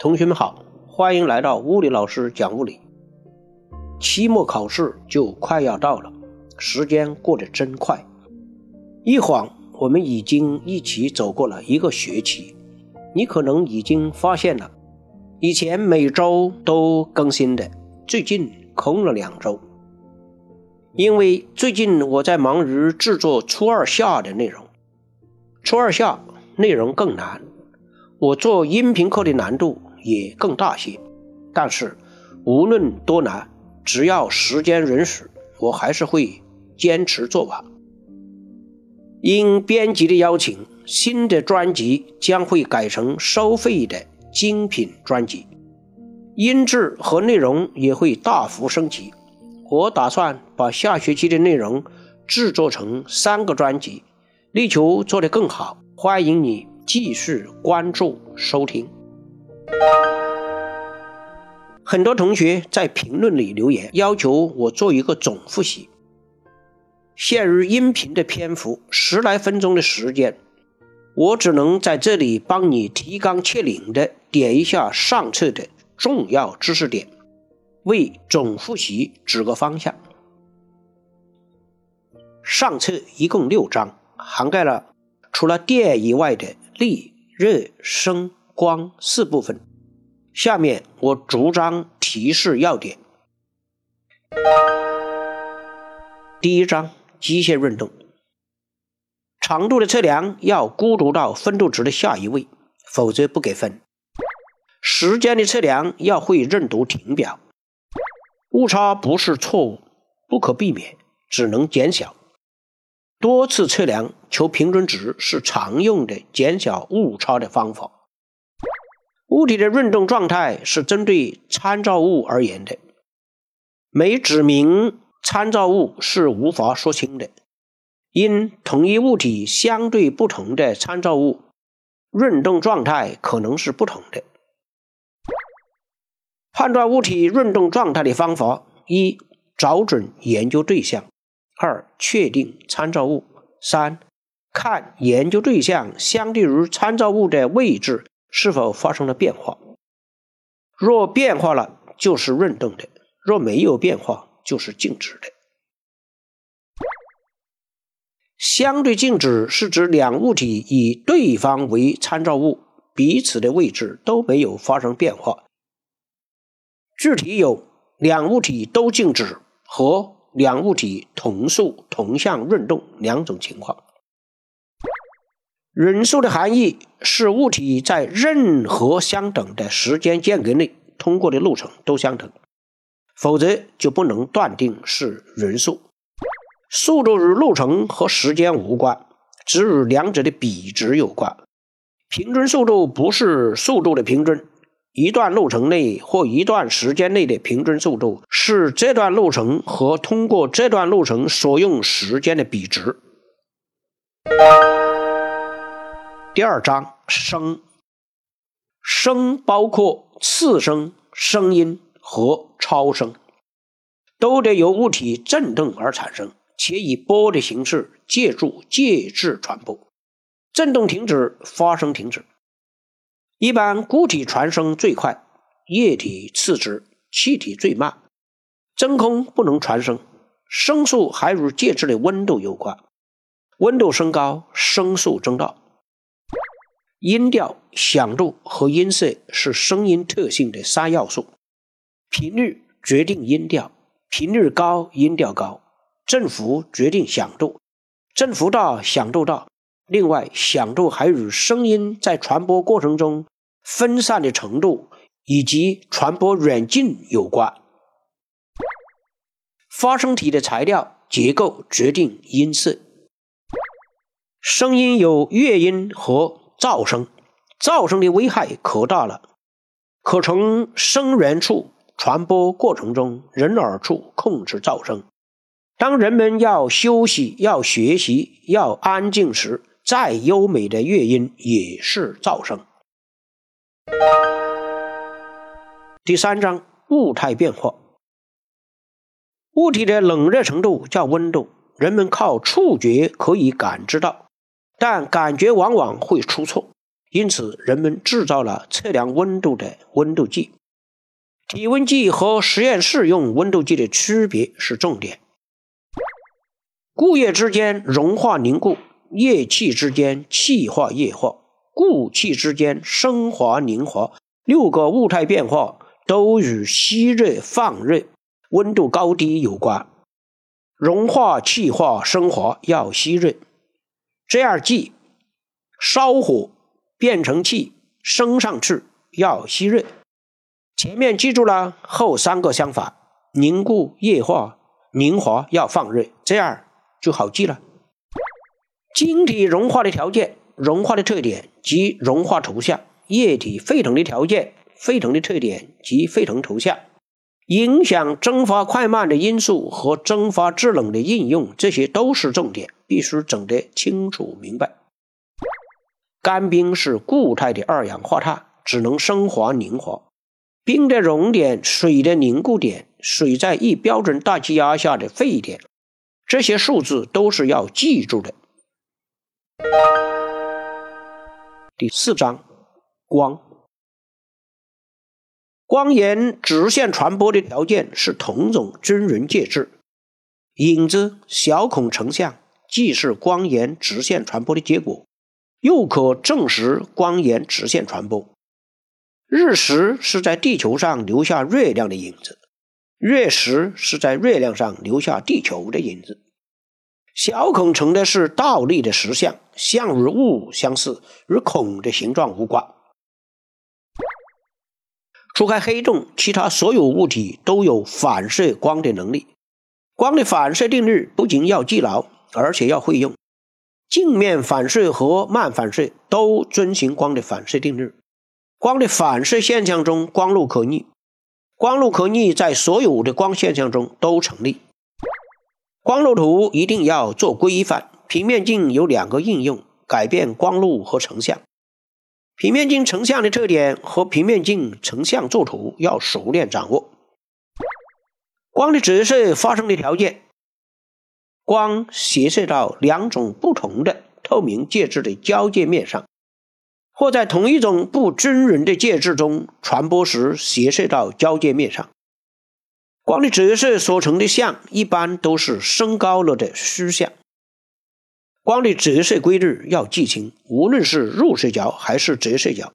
同学们好，欢迎来到物理老师讲物理。期末考试就快要到了，时间过得真快，一晃我们已经一起走过了一个学期。你可能已经发现了，以前每周都更新的，最近空了两周。因为最近我在忙于制作初二下的内容，初二下内容更难，我做音频课的难度也更大些。但是无论多难，只要时间允许，我还是会坚持做完。因编辑的邀请，新的专辑将会改成收费的精品专辑，音质和内容也会大幅升级。我打算把下学期的内容制作成三个专辑，力求做得更好。欢迎你继续关注收听。很多同学在评论里留言，要求我做一个总复习。限于音频的篇幅十来分钟的时间，我只能在这里帮你提纲挈领的点一下上册的重要知识点。为总复习指个方向。上册一共六章，涵盖了除了电以外的力、热、声、光四部分。下面我逐章提示要点。第一章：机械运动。长度的测量要孤独到分度值的下一位，否则不给分。时间的测量要会认读停表。误差不是错误，不可避免，只能减小。多次测量求平均值是常用的减小误差的方法。物体的运动状态是针对参照物而言的，没指明参照物是无法说清的。因同一物体相对不同的参照物，运动状态可能是不同的。判断物体运动状态的方法：一、找准研究对象；二、确定参照物；三、看研究对象相对于参照物的位置是否发生了变化。若变化了，就是运动的；若没有变化，就是静止的。相对静止是指两物体以对方为参照物，彼此的位置都没有发生变化。具体有两物体都静止和两物体同速同向运动两种情况。匀速的含义是物体在任何相等的时间间隔内通过的路程都相等，否则就不能断定是匀速。速度与路程和时间无关，只与两者的比值有关。平均速度不是速度的平均。一段路程内或一段时间内的平均速度是这段路程和通过这段路程所用时间的比值。第二章声，声包括次声、声音和超声，都得由物体振动而产生，且以波的形式借助介质传播。振动停止，发生停止。一般固体传声最快，液体次之，气体最慢。真空不能传声，声速还与介质的温度有关。温度升高，声速增大。音调、响度和音色是声音特性的三要素。频率决定音调，频率高，音调高。振幅决定响度，振幅大，响度大。另外，响度还与声音在传播过程中分散的程度以及传播远近有关。发声体的材料结构决定音色。声音有乐音和噪声，噪声的危害可大了，可从声源处传播过程中人耳处控制噪声。当人们要休息、要学习、要安静时。再优美的乐音也是噪声。第三章物态变化。物体的冷热程度叫温度，人们靠触觉可以感知到，但感觉往往会出错，因此人们制造了测量温度的温度计。体温计和实验室用温度计的区别是重点。固液之间融化凝固，液气之间气化液化，固气之间升华凝华，六个物态变化都与吸热放热、温度高低有关。融化、气化、升华要吸热，这样记：烧火变成气升上去要吸热。前面记住了，后三个相反：凝固、液化、凝华要放热，这样。就好记了。晶体融化的条件、融化的特点及融化图像；液体沸腾的条件、沸腾的特点及沸腾图像；影响蒸发快慢的因素和蒸发制冷的应用，这些都是重点，必须整得清楚明白。干冰是固态的二氧化碳，只能升华凝华。冰的熔点、水的凝固点、水在一标准大气压下的沸点。这些数字都是要记住的。第四章，光。光沿直线传播的条件是同种均匀介质。影子、小孔成像既是光沿直线传播的结果，又可证实光沿直线传播。日食是在地球上留下月亮的影子。月食是在月亮上留下地球的影子。小孔成的是倒立的实像，像与物相似，与孔的形状无关。除开黑洞，其他所有物体都有反射光的能力。光的反射定律不仅要记牢，而且要会用。镜面反射和慢反射都遵循光的反射定律。光的反射现象中，光路可逆。光路可逆在所有的光现象中都成立。光路图一定要做规范。平面镜有两个应用，改变光路和成像。平面镜成像的特点和平面镜成像作图要熟练掌握。光的折射发生的条件：光斜射到两种不同的透明介质的交界面上。或在同一种不均匀的介质中传播时，斜射到交界面上。光的折射所成的像，一般都是升高了的虚像。光的折射规律要记清，无论是入射角还是折射角，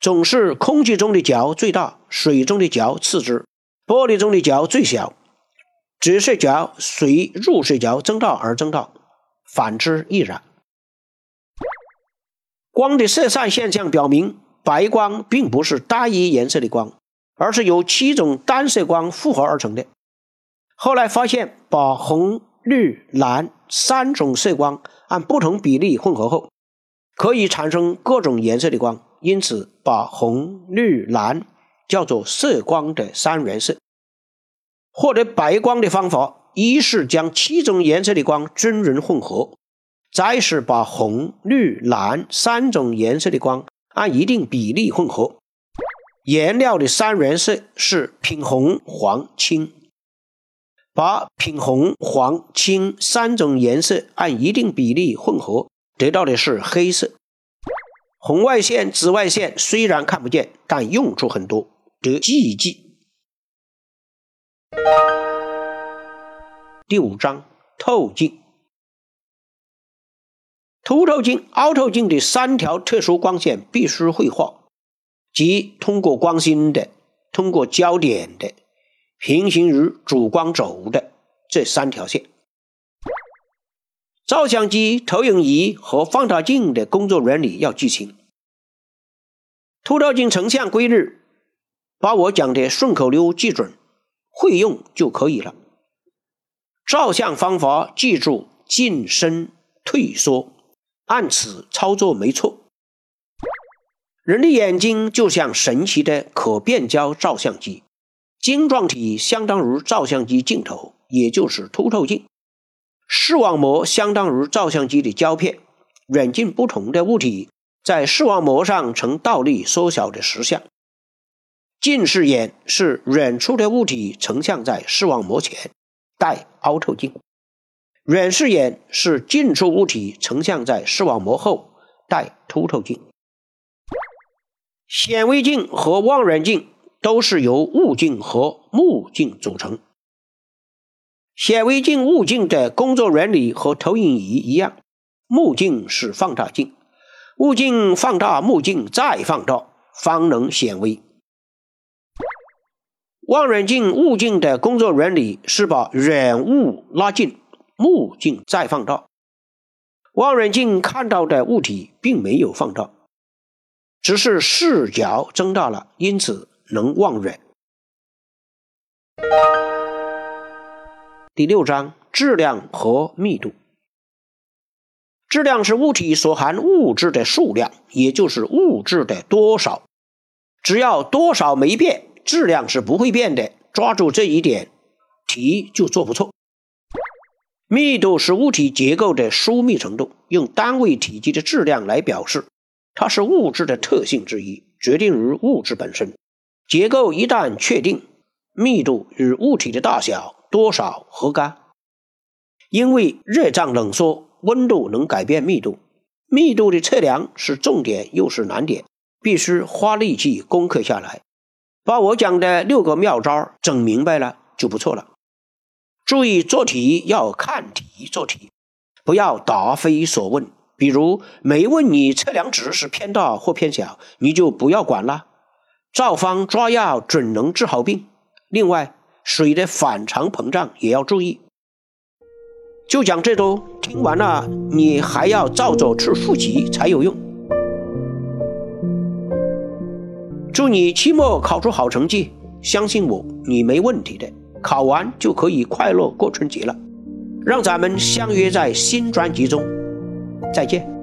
总是空气中的角最大，水中的角次之，玻璃中的角最小。折射角随入射角增大而增大，反之亦然。光的色散现象表明，白光并不是单一颜色的光，而是由七种单色光复合而成的。后来发现，把红、绿、蓝三种色光按不同比例混合后，可以产生各种颜色的光，因此把红、绿、蓝叫做色光的三原色。获得白光的方法，一是将七种颜色的光均匀混合。再是把红、绿、蓝三种颜色的光按一定比例混合。颜料的三原色是品红、黄、青。把品红、黄、青三种颜色按一定比例混合，得到的是黑色。红外线、紫外线虽然看不见，但用处很多，得记一记。第五章透镜。凸透镜、凹透镜的三条特殊光线必须绘画，即通过光心的、通过焦点的、平行于主光轴的这三条线。照相机、投影仪和放大镜的工作原理要记清。凸透镜成像规律，把我讲的顺口溜记准，会用就可以了。照相方法记住：近深、退缩。按此操作没错。人的眼睛就像神奇的可变焦照相机，晶状体相当于照相机镜头，也就是凸透镜；视网膜相当于照相机的胶片。远近不同的物体在视网膜上呈倒立缩小的实像。近视眼是远处的物体成像在视网膜前，带凹透镜。远视眼是近处物体成像在视网膜后，带凸透镜。显微镜和望远镜都是由物镜和目镜组成。显微镜、物镜的工作原理和投影仪一样，目镜是放大镜，物镜放大目镜再放大，方能显微。望远镜、物镜的工作原理是把远物拉近，目镜再放大。望远镜看到的物体并没有放大，只是视角增大了，因此能望远。第六章质量和密度。质量是物体所含物质的数量，也就是物质的多少。只要多少没变，质量是不会变的。抓住这一点，题就做不错。密度是物体结构的疏密程度，用单位体积的质量来表示，它是物质的特性之一，决定于物质本身。结构一旦确定，密度与物体的大小。多少和干？因为热胀冷缩，温度能改变密度。密度的测量是重点又是难点，必须花力气攻克下来。把我讲的六个妙招整明白了就不错了。注意做题要看题做题，不要答非所问。比如没问你测量值是偏大或偏小，你就不要管了。照方抓药准能治好病。另外。水的反常膨胀也要注意。就讲这多，听完了你还要照着去复习才有用。祝你期末考出好成绩，相信我，你没问题的。考完就可以快乐过春节了。让咱们相约在新专辑中，再见。